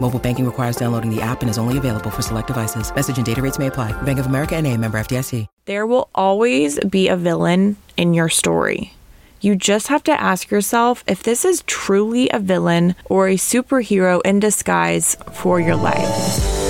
Mobile banking requires downloading the app and is only available for select devices. Message and data rates may apply. Bank of America and a member FDIC. There will always be a villain in your story. You just have to ask yourself if this is truly a villain or a superhero in disguise for your life.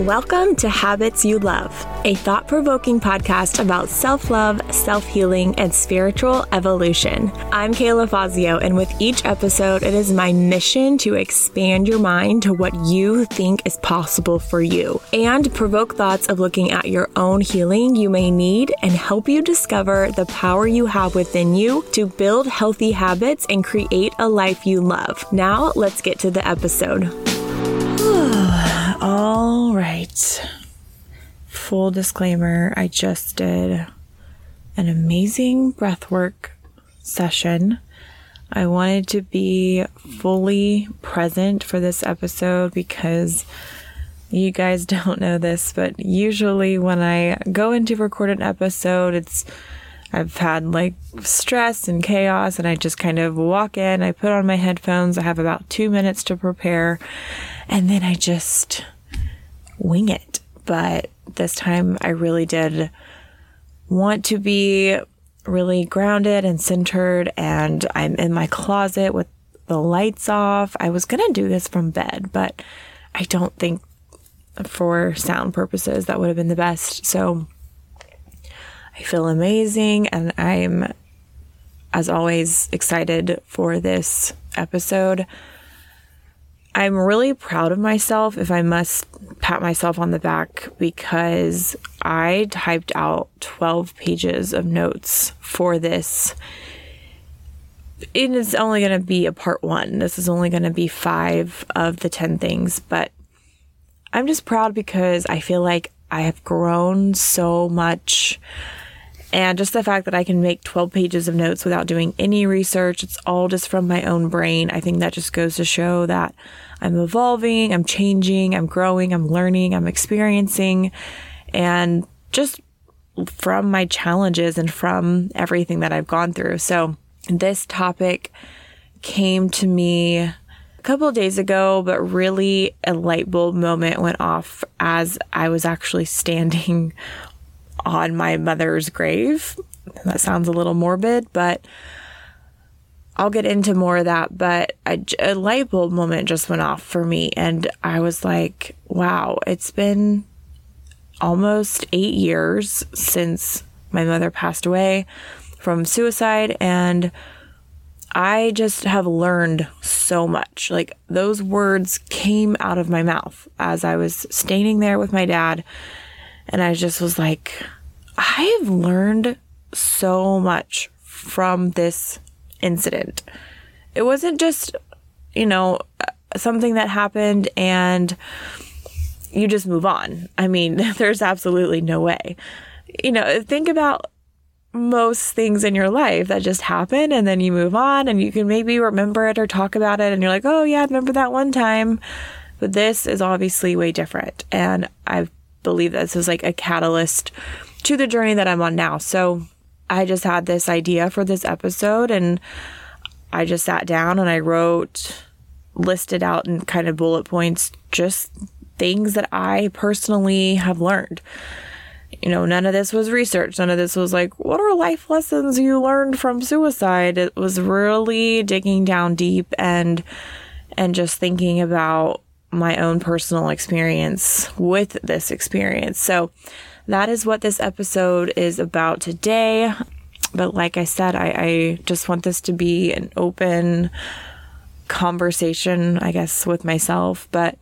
Welcome to Habits You Love, a thought provoking podcast about self love, self healing, and spiritual evolution. I'm Kayla Fassio, and with each episode, it is my mission to expand your mind to what you think is possible for you and provoke thoughts of looking at your own healing you may need and help you discover the power you have within you to build healthy habits and create a life you love. Now, let's get to the episode. All right. Full disclaimer I just did an amazing breathwork session. I wanted to be fully present for this episode because you guys don't know this, but usually when I go into record an episode, it's I've had like stress and chaos, and I just kind of walk in, I put on my headphones, I have about two minutes to prepare, and then I just wing it. But this time I really did want to be really grounded and centered, and I'm in my closet with the lights off. I was going to do this from bed, but I don't think for sound purposes that would have been the best. So I feel amazing, and I'm, as always, excited for this episode. I'm really proud of myself, if I must pat myself on the back, because I typed out 12 pages of notes for this. And It is only going to be a part one. This is only going to be five of the 10 things, but I'm just proud because I feel like I have grown so much. And just the fact that I can make 12 pages of notes without doing any research, it's all just from my own brain. I think that just goes to show that I'm evolving, I'm changing, I'm growing, I'm learning, I'm experiencing, and just from my challenges and from everything that I've gone through. So, this topic came to me a couple days ago, but really a light bulb moment went off as I was actually standing on my mother's grave. That sounds a little morbid, but I'll get into more of that, but a, a, light bulb moment just went off for me. And I was like, wow, it's been almost eight years since my mother passed away from suicide. And I just have learned so much. Like those words came out of my mouth as I was standing there with my dad. And I just was like, I have learned so much from this incident. It wasn't just, you know, something that happened and you just move on. I mean, there's absolutely no way. You know, think about most things in your life that just happen and then you move on and you can maybe remember it or talk about it and you're like, oh, yeah, I remember that one time. But this is obviously way different. And I believe this is like a catalyst to the journey that I'm on now. So I just had this idea for this episode and I just sat down and I wrote, listed out in kind of bullet points, just things that I personally have learned. You know, none of this was research. None of this was like, what are life lessons you learned from suicide? It was really digging down deep and, and just thinking about my own personal experience with this experience. So, that is what this episode is about today. But like I said, I, I just want this to be an open conversation, I guess, with myself. But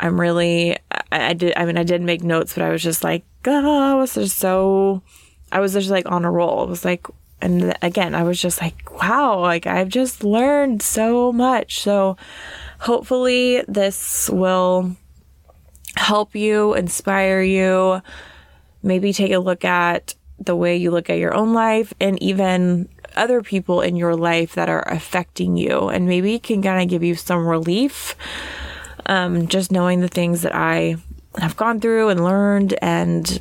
I'm really, I, I did, I mean, I did make notes, but I was just like, oh, I was just so, I was just like on a roll. It was like, and again, I was just like, wow, like I've just learned so much. So hopefully this will help you, inspire you, maybe take a look at the way you look at your own life and even other people in your life that are affecting you. And maybe can kind of give you some relief. Um, just knowing the things that I have gone through and learned. And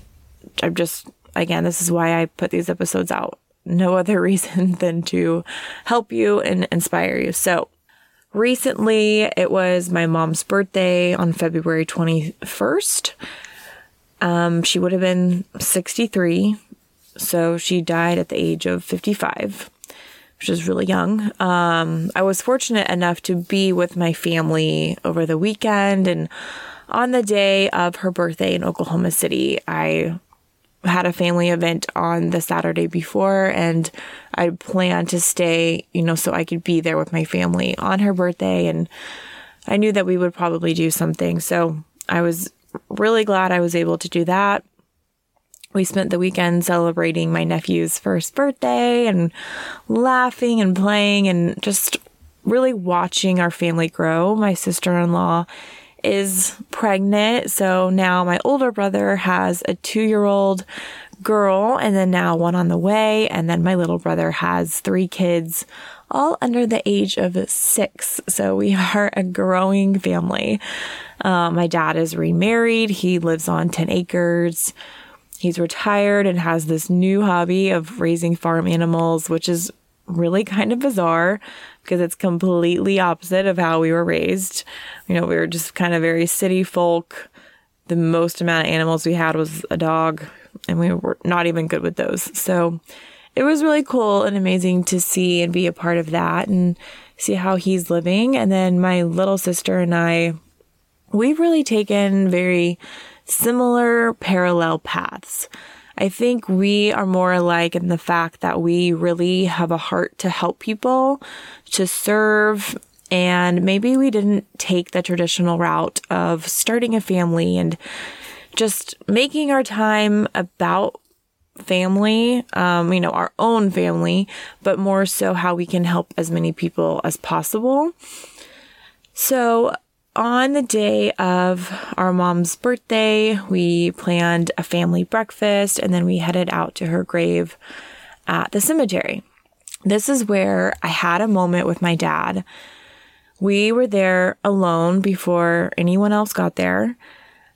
I'm just, again, this is why I put these episodes out. No other reason than to help you and inspire you. So, recently it was my mom's birthday on February 21st. Um, she would have been 63. So she died at the age of 55, which is really young. Um, I was fortunate enough to be with my family over the weekend and on the day of her birthday in Oklahoma City, I had a family event on the Saturday before and I planned to stay, you know, so I could be there with my family on her birthday. And I knew that we would probably do something. So I was really glad I was able to do that. We spent the weekend celebrating my nephew's first birthday and laughing and playing and just really watching our family grow. My sister in law is pregnant. So now my older brother has a two year old girl and then now one on the way. And then my little brother has three kids, all under the age of six. So we are a growing family. Uh, my dad is remarried. He lives on 10 acres. He's retired and has this new hobby of raising farm animals, which is really kind of bizarre because it's completely opposite of how we were raised. You know, we were just kind of very city folk. The most amount of animals we had was a dog, and we were not even good with those. So it was really cool and amazing to see and be a part of that and see how he's living. And then my little sister and I, we've really taken very similar parallel paths. I think we are more alike in the fact that we really have a heart to help people, to serve, and maybe we didn't take the traditional route of starting a family and just making our time about family, um, you know, our own family, but more so how we can help as many people as possible. So on the day of our mom's birthday, we planned a family breakfast and then we headed out to her grave at the cemetery. This is where I had a moment with my dad. We were there alone before anyone else got there.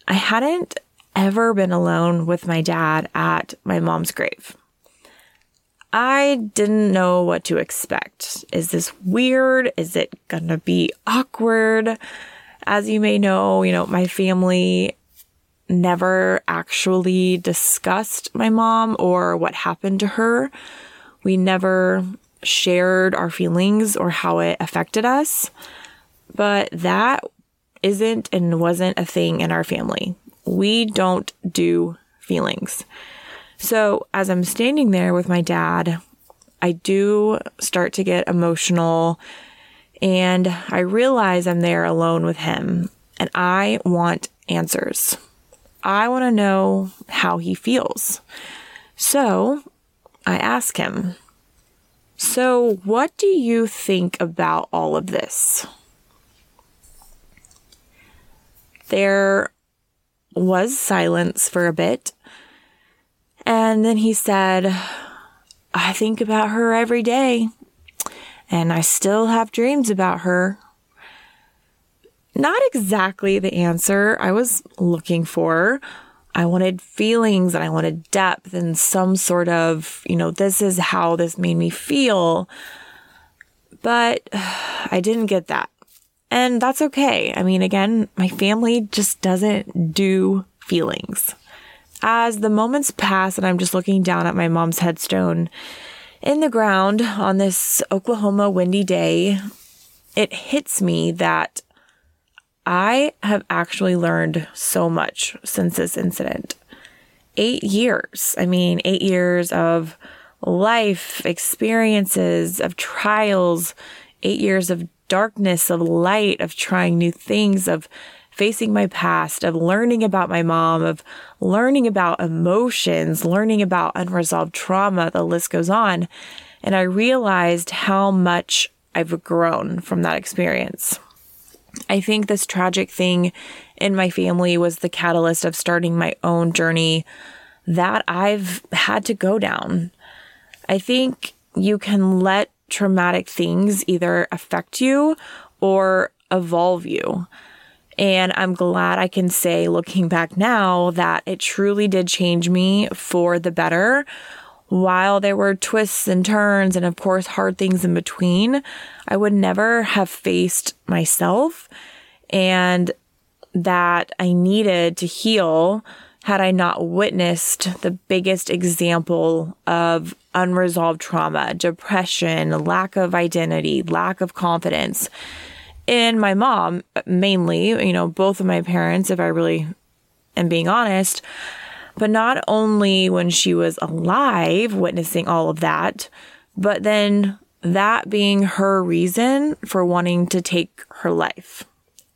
I hadn't ever been alone with my dad at my mom's grave. I didn't know what to expect. Is this weird? Is it gonna be awkward? As you may know, you know, my family never actually discussed my mom or what happened to her. We never shared our feelings or how it affected us. But that isn't and wasn't a thing in our family. We don't do feelings. So as I'm standing there with my dad, I do start to get emotional and I realize I'm there alone with him and I want answers. I want to know how he feels. So I ask him, So, what do you think about all of this? There was silence for a bit. And then he said, I think about her every day and I still have dreams about her. Not exactly the answer I was looking for. I wanted feelings and I wanted depth and some sort of, you know, this is how this made me feel. But I didn't get that. And that's okay. I mean, again, my family just doesn't do feelings. As the moments pass and I'm just looking down at my mom's headstone, in the ground on this Oklahoma windy day, it hits me that I have actually learned so much since this incident. Eight years. I mean, eight years of life experiences, of trials, eight years of darkness, of light, of trying new things, of facing my past, of learning about my mom, of learning about emotions, learning about unresolved trauma. The list goes on. And I realized how much I've grown from that experience. I think this tragic thing in my family was the catalyst of starting my own journey that I've had to go down. I think you can let traumatic things either affect you or evolve you. And I'm glad I can say, looking back now, that it truly did change me for the better. While there were twists and turns, and of course, hard things in between, I would never have faced myself and that I needed to heal had I not witnessed the biggest example of unresolved trauma, depression, lack of identity, lack of confidence in my mom, mainly, you know, both of my parents, if I really am being honest. But not only when she was alive, witnessing all of that, but then that being her reason for wanting to take her life,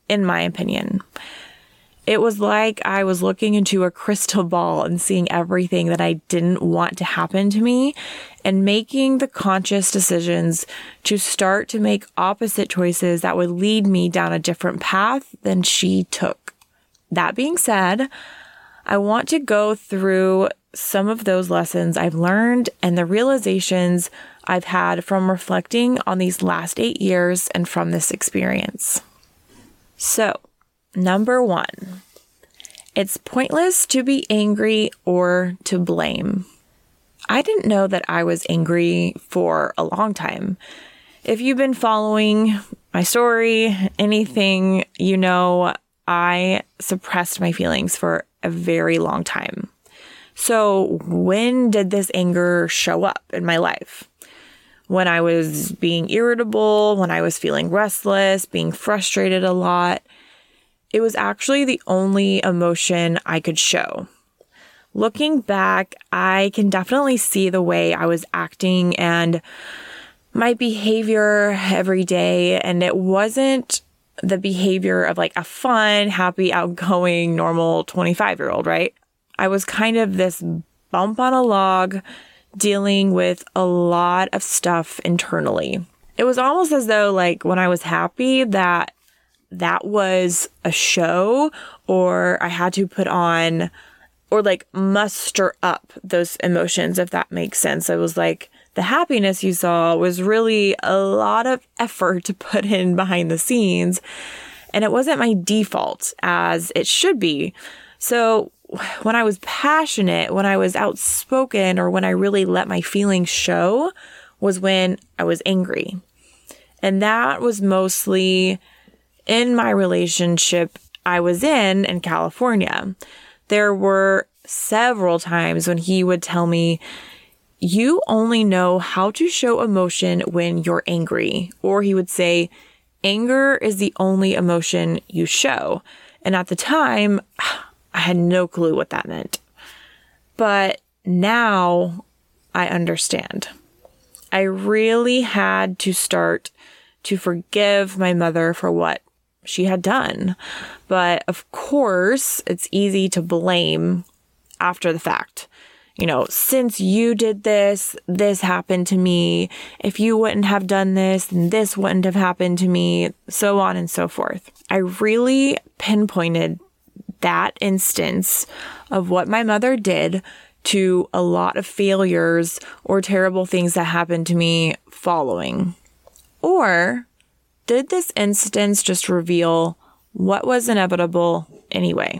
in my opinion. It was like I was looking into a crystal ball and seeing everything that I didn't want to happen to me and making the conscious decisions to start to make opposite choices that would lead me down a different path than she took. That being said, I want to go through some of those lessons I've learned and the realizations I've had from reflecting on these last eight years and from this experience. So, Number one, it's pointless to be angry or to blame. I didn't know that I was angry for a long time. If you've been following my story, anything, you know, I suppressed my feelings for a very long time. So, when did this anger show up in my life? When I was being irritable, when I was feeling restless, being frustrated a lot, it was actually the only emotion I could show. Looking back, I can definitely see the way I was acting and my behavior every day. And it wasn't the behavior of like a fun, happy, outgoing, normal 25 year old, right? I was kind of this bump on a log dealing with a lot of stuff internally. It was almost as though like when I was happy that that was a show or I had to put on or like muster up those emotions, if that makes sense. It was like the happiness you saw was really a lot of effort to put in behind the scenes. And it wasn't my default as it should be. So when I was passionate, when I was outspoken, or when I really let my feelings show was when I was angry. And that was mostly in my relationship I was in in California, there were several times when he would tell me, you only know how to show emotion when you're angry. Or he would say, anger is the only emotion you show. And at the time, I had no clue what that meant. But now I understand. I really had to start to forgive my mother for what she had done. But of course, it's easy to blame after the fact. You know, since you did this, this happened to me. If you wouldn't have done this, then this wouldn't have happened to me, so on and so forth. I really pinpointed that instance of what my mother did to a lot of failures or terrible things that happened to me following. Or did this instance just reveal what was inevitable anyway?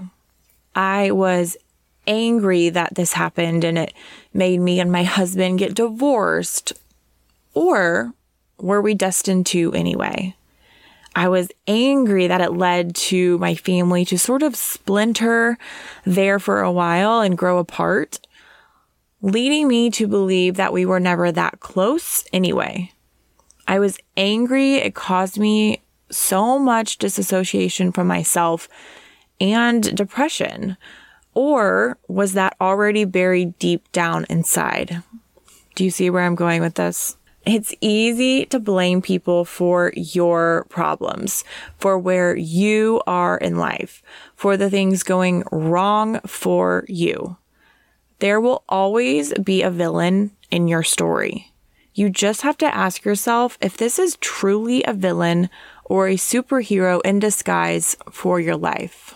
I was angry that this happened and it made me and my husband get divorced. Or were we destined to anyway? I was angry that it led to my family to sort of splinter there for a while and grow apart, leading me to believe that we were never that close anyway. I was angry. It caused me so much disassociation from myself and depression. Or was that already buried deep down inside? Do you see where I'm going with this? It's easy to blame people for your problems, for where you are in life, for the things going wrong for you. There will always be a villain in your story. You just have to ask yourself if this is truly a villain or a superhero in disguise for your life.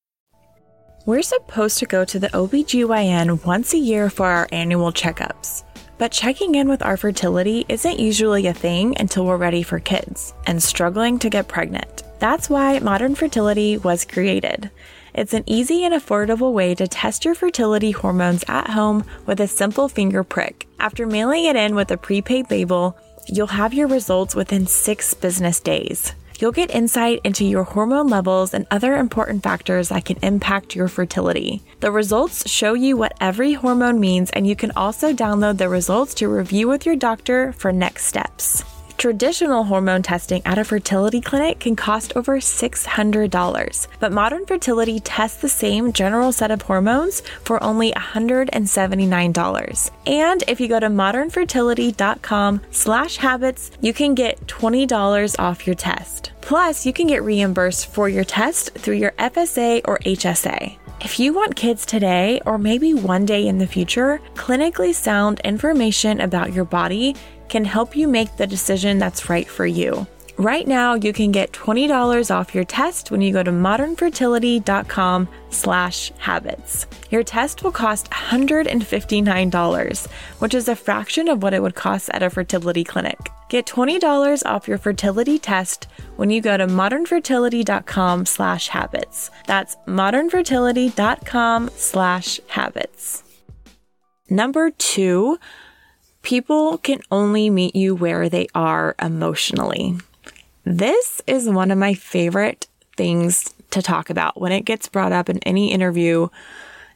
We're supposed to go to the OBGYN once a year for our annual checkups. But checking in with our fertility isn't usually a thing until we're ready for kids and struggling to get pregnant. That's why Modern Fertility was created. It's an easy and affordable way to test your fertility hormones at home with a simple finger prick. After mailing it in with a prepaid label, you'll have your results within six business days you'll get insight into your hormone levels and other important factors that can impact your fertility. The results show you what every hormone means, and you can also download the results to review with your doctor for next steps. Traditional hormone testing at a fertility clinic can cost over $600, but Modern Fertility tests the same general set of hormones for only $179. And if you go to modernfertility.com slash habits, you can get $20 off your test. Plus, you can get reimbursed for your test through your FSA or HSA. If you want kids today or maybe one day in the future, clinically sound information about your body can help you make the decision that's right for you. Right now, you can get $20 off your test when you go to modernfertility.com slash habits. Your test will cost $159, which is a fraction of what it would cost at a fertility clinic. Get $20 off your fertility test when you go to modernfertility.com slash habits. That's modernfertility.com slash habits. Number two, people can only meet you where they are emotionally. This is one of my favorite things to talk about when it gets brought up in any interview,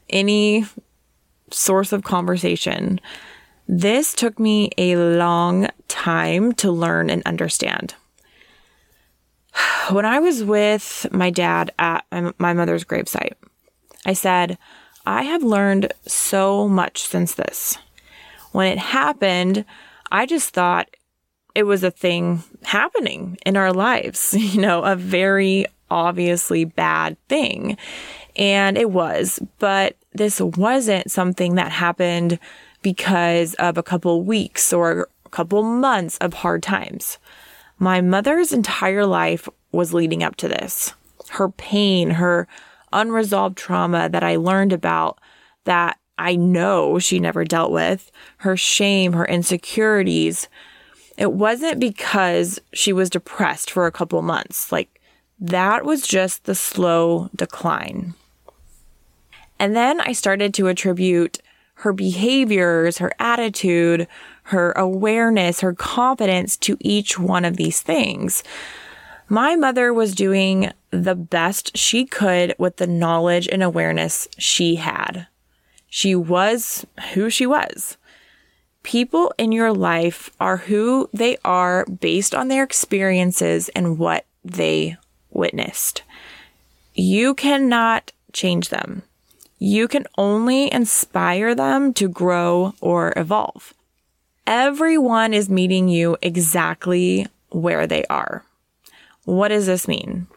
any source of conversation. This took me a long time to learn and understand. When I was with my dad at my mother's gravesite, I said, I have learned so much since this. When it happened, I just thought it was a thing happening in our lives, you know, a very obviously bad thing. And it was, but this wasn't something that happened because of a couple weeks or a couple months of hard times. My mother's entire life was leading up to this. Her pain, her unresolved trauma that I learned about that I know she never dealt with, her shame, her insecurities. It wasn't because she was depressed for a couple months. Like that was just the slow decline. And then I started to attribute her behaviors, her attitude, her awareness, her confidence to each one of these things. My mother was doing the best she could with the knowledge and awareness she had. She was who she was. People in your life are who they are based on their experiences and what they witnessed. You cannot change them. You can only inspire them to grow or evolve. Everyone is meeting you exactly where they are. What does this mean?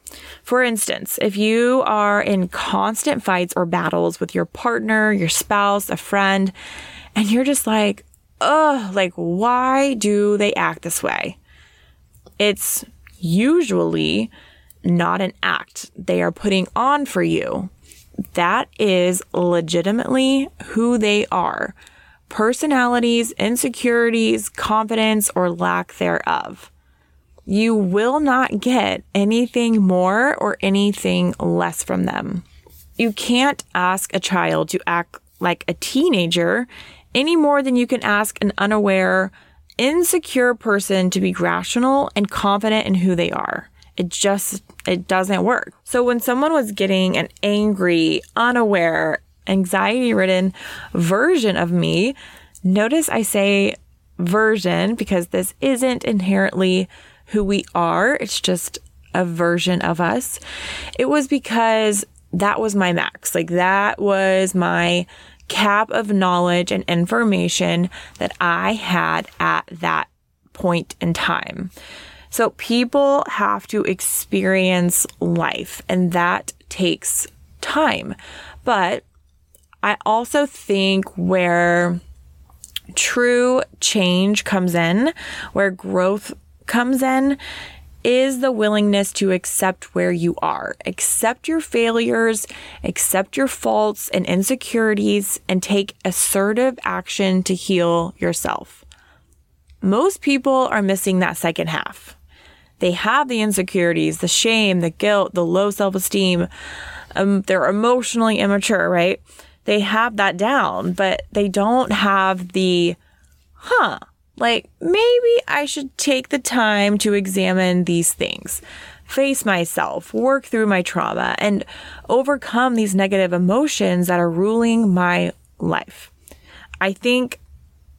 For instance, if you are in constant fights or battles with your partner, your spouse, a friend, and you're just like, ugh, like, why do they act this way? It's usually not an act they are putting on for you. That is legitimately who they are personalities, insecurities, confidence, or lack thereof. You will not get anything more or anything less from them. You can't ask a child to act like a teenager any more than you can ask an unaware, insecure person to be rational and confident in who they are. It just it doesn't work. So when someone was getting an angry, unaware, anxiety-ridden version of me, notice I say version because this isn't inherently who we are. It's just a version of us. It was because that was my max. Like that was my cap of knowledge and information that I had at that point in time. So people have to experience life and that takes time. But I also think where true change comes in, where growth comes in, is the willingness to accept where you are, accept your failures, accept your faults and insecurities, and take assertive action to heal yourself. Most people are missing that second half. They have the insecurities, the shame, the guilt, the low self esteem. Um, they're emotionally immature, right? They have that down, but they don't have the, huh, like, maybe I should take the time to examine these things, face myself, work through my trauma, and overcome these negative emotions that are ruling my life. I think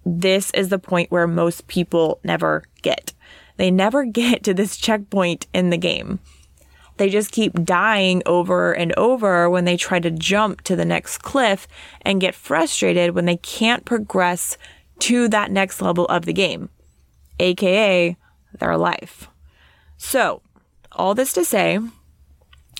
this is the point where most people never get. They never get to this checkpoint in the game. They just keep dying over and over when they try to jump to the next cliff and get frustrated when they can't progress to that next level of the game, aka their life. So, all this to say,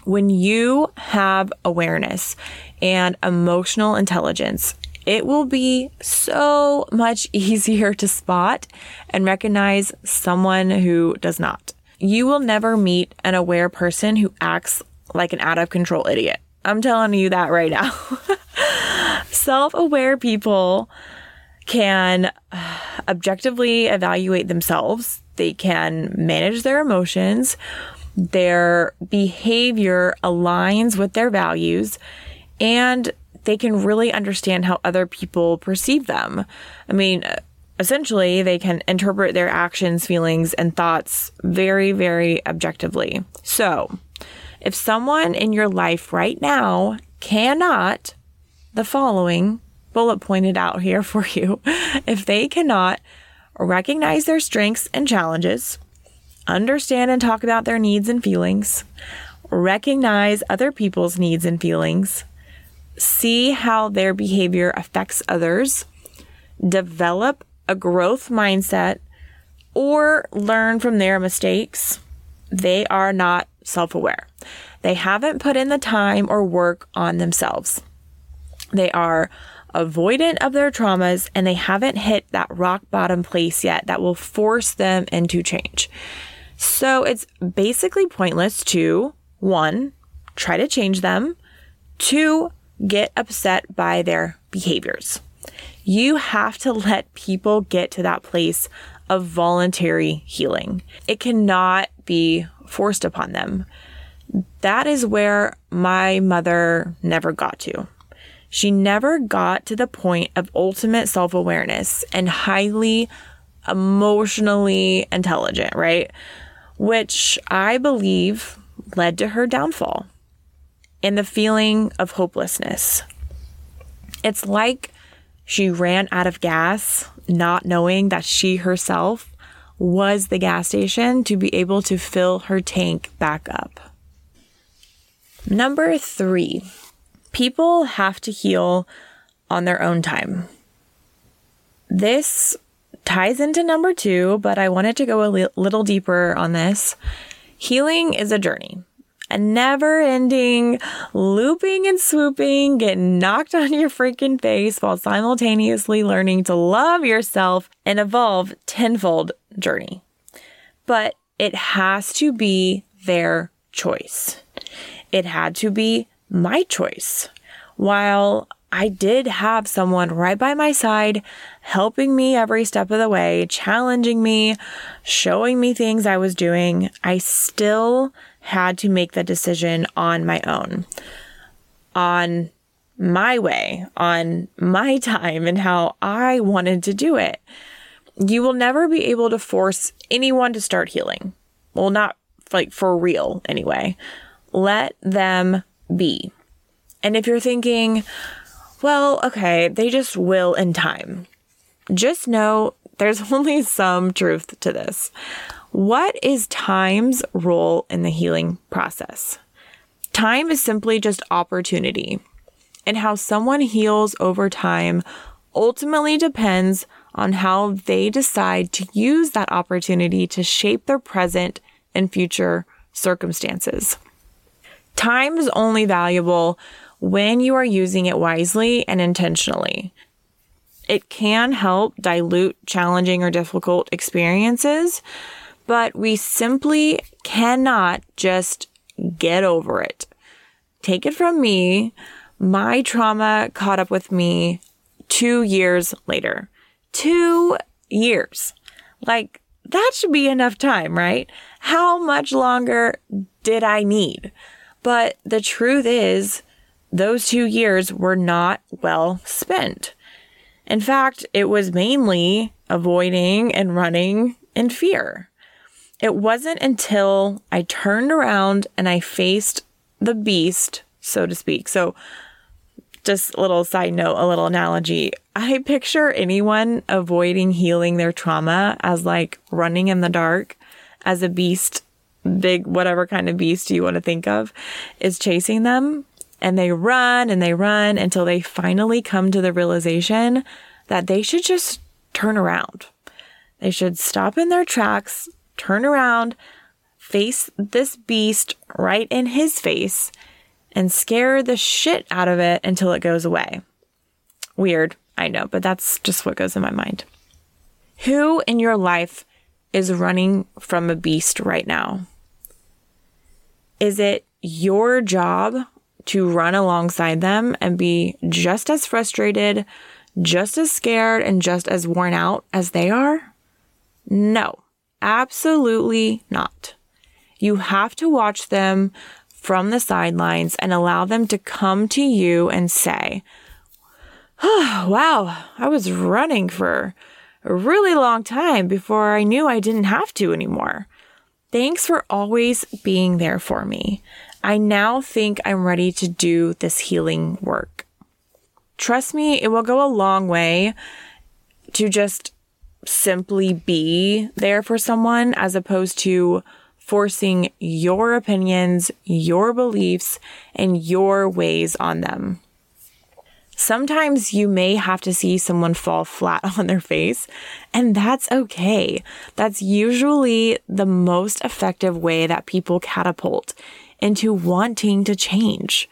when you have awareness and emotional intelligence, it will be so much easier to spot and recognize someone who does not. You will never meet an aware person who acts like an out of control idiot. I'm telling you that right now. Self aware people can uh, objectively evaluate themselves. They can manage their emotions. Their behavior aligns with their values and they can really understand how other people perceive them. I mean, uh, essentially, they can interpret their actions, feelings, and thoughts very, very objectively. So, if someone in your life right now cannot, the following bullet pointed out here for you. If they cannot recognize their strengths and challenges, understand and talk about their needs and feelings, recognize other people's needs and feelings, see how their behavior affects others, develop a growth mindset, or learn from their mistakes, they are not self aware. They haven't put in the time or work on themselves. They are avoidant of their traumas and they haven't hit that rock bottom place yet that will force them into change. So it's basically pointless to one, try to change them, two, get upset by their behaviors. You have to let people get to that place of voluntary healing. It cannot be forced upon them. That is where my mother never got to. She never got to the point of ultimate self awareness and highly emotionally intelligent, right? Which I believe led to her downfall and the feeling of hopelessness. It's like she ran out of gas, not knowing that she herself was the gas station to be able to fill her tank back up. Number three, people have to heal on their own time. This ties into number two, but I wanted to go a li- little deeper on this. Healing is a journey, a never ending looping and swooping, getting knocked on your freaking face while simultaneously learning to love yourself and evolve tenfold journey. But it has to be their choice. It had to be my choice. While I did have someone right by my side, helping me every step of the way, challenging me, showing me things I was doing, I still had to make the decision on my own, on my way on my time and how I wanted to do it. You will never be able to force anyone to start healing. Well, not like for real anyway. Let them be. And if you're thinking, well, okay, they just will in time, just know there's only some truth to this. What is time's role in the healing process? Time is simply just opportunity. And how someone heals over time ultimately depends on how they decide to use that opportunity to shape their present and future circumstances. Time is only valuable when you are using it wisely and intentionally. It can help dilute challenging or difficult experiences, but we simply cannot just get over it. Take it from me. My trauma caught up with me two years later. Two years. Like, that should be enough time, right? How much longer did I need? But the truth is, those two years were not well spent. In fact, it was mainly avoiding and running in fear. It wasn't until I turned around and I faced the beast, so to speak. So, just a little side note, a little analogy. I picture anyone avoiding healing their trauma as like running in the dark as a beast, big, whatever kind of beast you want to think of, is chasing them. And they run and they run until they finally come to the realization that they should just turn around. They should stop in their tracks, turn around, face this beast right in his face, and scare the shit out of it until it goes away. Weird, I know, but that's just what goes in my mind. Who in your life is running from a beast right now? Is it your job to run alongside them and be just as frustrated, just as scared, and just as worn out as they are? No. Absolutely not. You have to watch them from the sidelines and allow them to come to you and say, oh, wow, I was running for a really long time before I knew I didn't have to anymore. Thanks for always being there for me. I now think I'm ready to do this healing work. Trust me, it will go a long way to just simply be there for someone as opposed to forcing your opinions, your beliefs, and your ways on them. Sometimes you may have to see someone fall flat on their face, and that's okay. That's usually the most effective way that people catapult into wanting to change.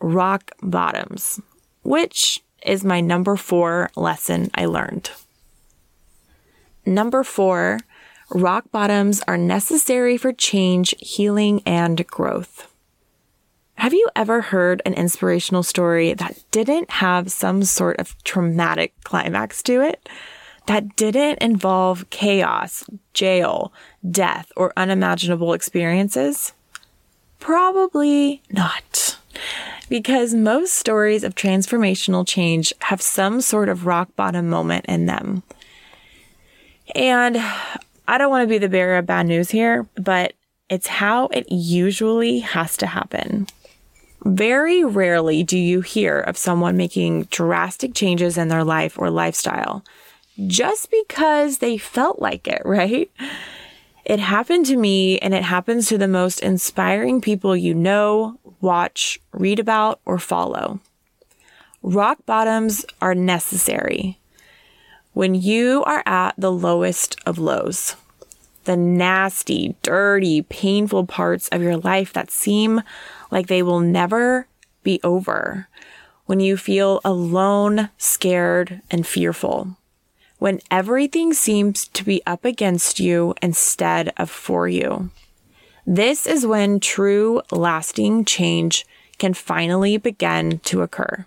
Rock bottoms, which is my number four lesson I learned. Number four, rock bottoms are necessary for change, healing, and growth. Have you ever heard an inspirational story that didn't have some sort of traumatic climax to it? That didn't involve chaos, jail, death, or unimaginable experiences? Probably not. Because most stories of transformational change have some sort of rock bottom moment in them. And I don't want to be the bearer of bad news here, but it's how it usually has to happen. Very rarely do you hear of someone making drastic changes in their life or lifestyle just because they felt like it, right? It happened to me and it happens to the most inspiring people you know, watch, read about, or follow. Rock bottoms are necessary when you are at the lowest of lows, the nasty, dirty, painful parts of your life that seem like they will never be over, when you feel alone, scared, and fearful, when everything seems to be up against you instead of for you. This is when true, lasting change can finally begin to occur.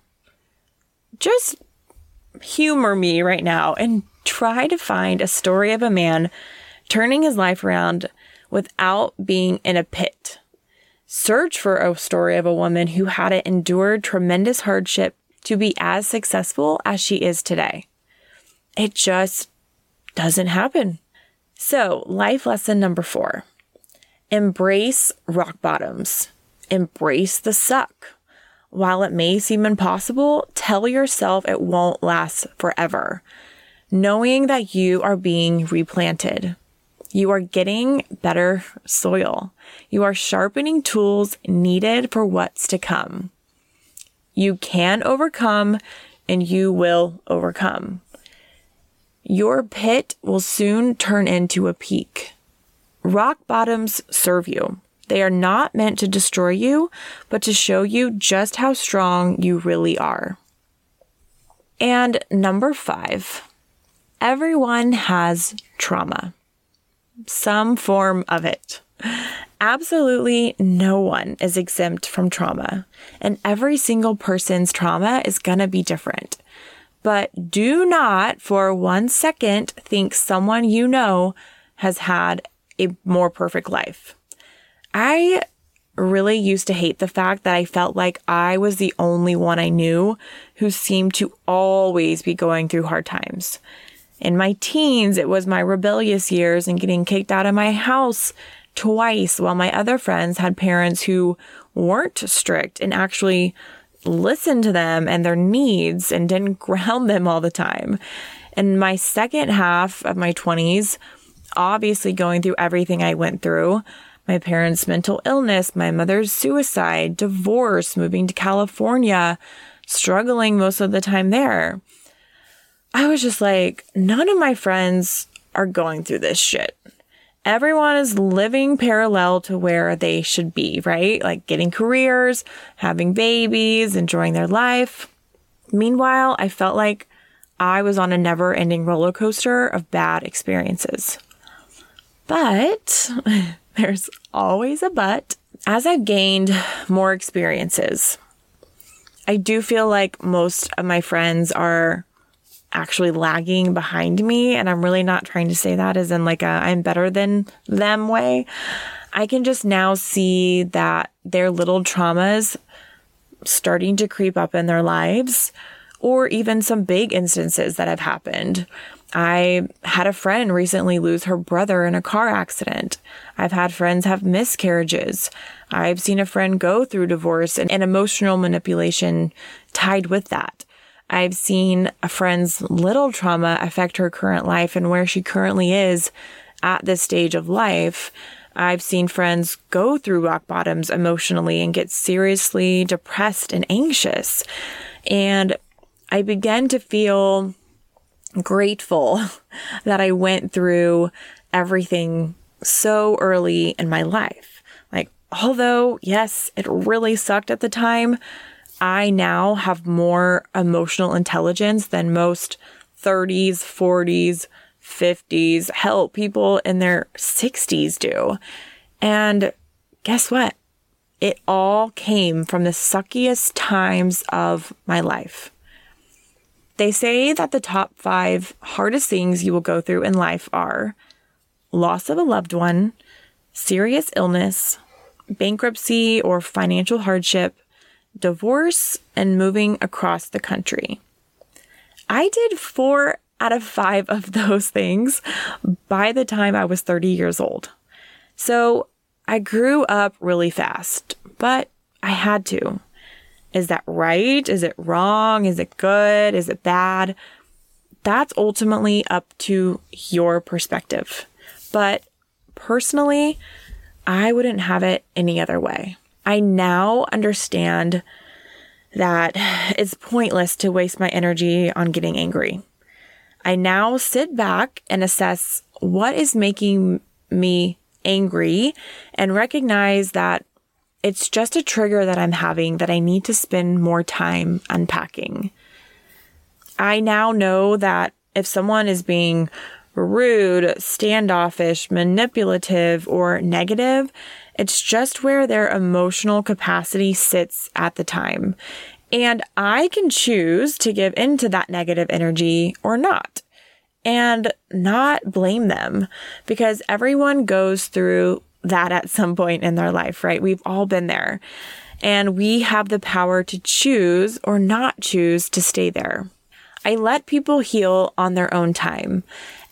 Just humor me right now and try to find a story of a man turning his life around without being in a pit. search for a story of a woman who had endured tremendous hardship to be as successful as she is today. It just doesn't happen. So, life lesson number four embrace rock bottoms, embrace the suck. While it may seem impossible, tell yourself it won't last forever, knowing that you are being replanted. You are getting better soil. You are sharpening tools needed for what's to come. You can overcome and you will overcome. Your pit will soon turn into a peak. Rock bottoms serve you. They are not meant to destroy you, but to show you just how strong you really are. And number five, everyone has trauma some form of it. Absolutely no one is exempt from trauma, and every single person's trauma is going to be different. But do not for one second think someone you know has had a more perfect life. I really used to hate the fact that I felt like I was the only one I knew who seemed to always be going through hard times. In my teens, it was my rebellious years and getting kicked out of my house twice, while my other friends had parents who weren't strict and actually listened to them and their needs and didn't ground them all the time. In my second half of my 20s, obviously going through everything I went through, my parents' mental illness, my mother's suicide, divorce, moving to California, struggling most of the time there. I was just like, none of my friends are going through this shit. Everyone is living parallel to where they should be, right? Like getting careers, having babies, enjoying their life. Meanwhile, I felt like I was on a never ending roller coaster of bad experiences. But there's always a but. As I've gained more experiences, I do feel like most of my friends are actually lagging behind me. And I'm really not trying to say that as in like a I'm better than them way. I can just now see that their little traumas starting to creep up in their lives or even some big instances that have happened. I had a friend recently lose her brother in a car accident. I've had friends have miscarriages. I've seen a friend go through divorce and, and emotional manipulation tied with that. I've seen a friend's little trauma affect her current life and where she currently is at this stage of life. I've seen friends go through rock bottoms emotionally and get seriously depressed and anxious. And I began to feel grateful that I went through everything so early in my life. Like, although, yes, it really sucked at the time, I now have more emotional intelligence than most 30s, 40s, 50s, hell, people in their 60s do. And guess what? It all came from the suckiest times of my life. They say that the top five hardest things you will go through in life are loss of a loved one, serious illness, bankruptcy or financial hardship, divorce, and moving across the country. I did four out of five of those things by the time I was 30 years old. So I grew up really fast, but I had to. Is that right? Is it wrong? Is it good? Is it bad? That's ultimately up to your perspective. But personally, I wouldn't have it any other way. I now understand that it's pointless to waste my energy on getting angry. I now sit back and assess what is making me angry and recognize that it's just a trigger that I'm having that I need to spend more time unpacking. I now know that if someone is being rude, standoffish, manipulative, or negative, it's just where their emotional capacity sits at the time. And I can choose to give into that negative energy or not and not blame them because everyone goes through that at some point in their life, right? We've all been there. And we have the power to choose or not choose to stay there. I let people heal on their own time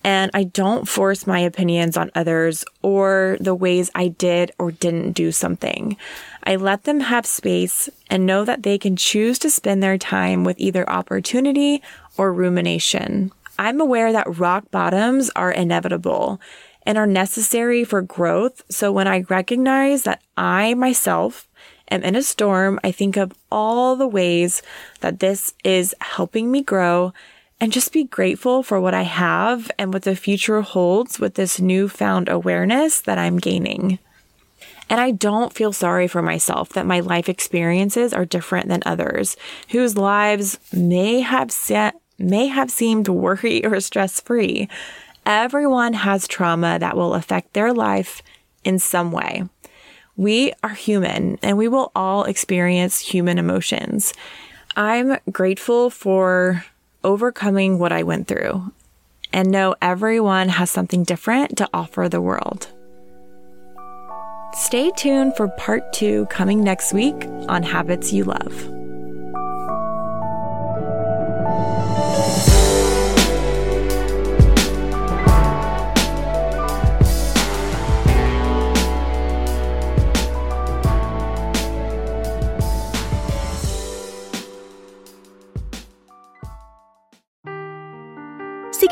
and I don't force my opinions on others or the ways I did or didn't do something. I let them have space and know that they can choose to spend their time with either opportunity or rumination. I'm aware that rock bottoms are inevitable and are necessary for growth. So when I recognize that I myself am in a storm, I think of all the ways that this is helping me grow and just be grateful for what I have and what the future holds with this newfound awareness that I'm gaining. And I don't feel sorry for myself that my life experiences are different than others whose lives may have set, may have seemed worry or stress free. Everyone has trauma that will affect their life in some way. We are human and we will all experience human emotions. I'm grateful for overcoming what I went through and know everyone has something different to offer the world. Stay tuned for part two coming next week on Habits You Love.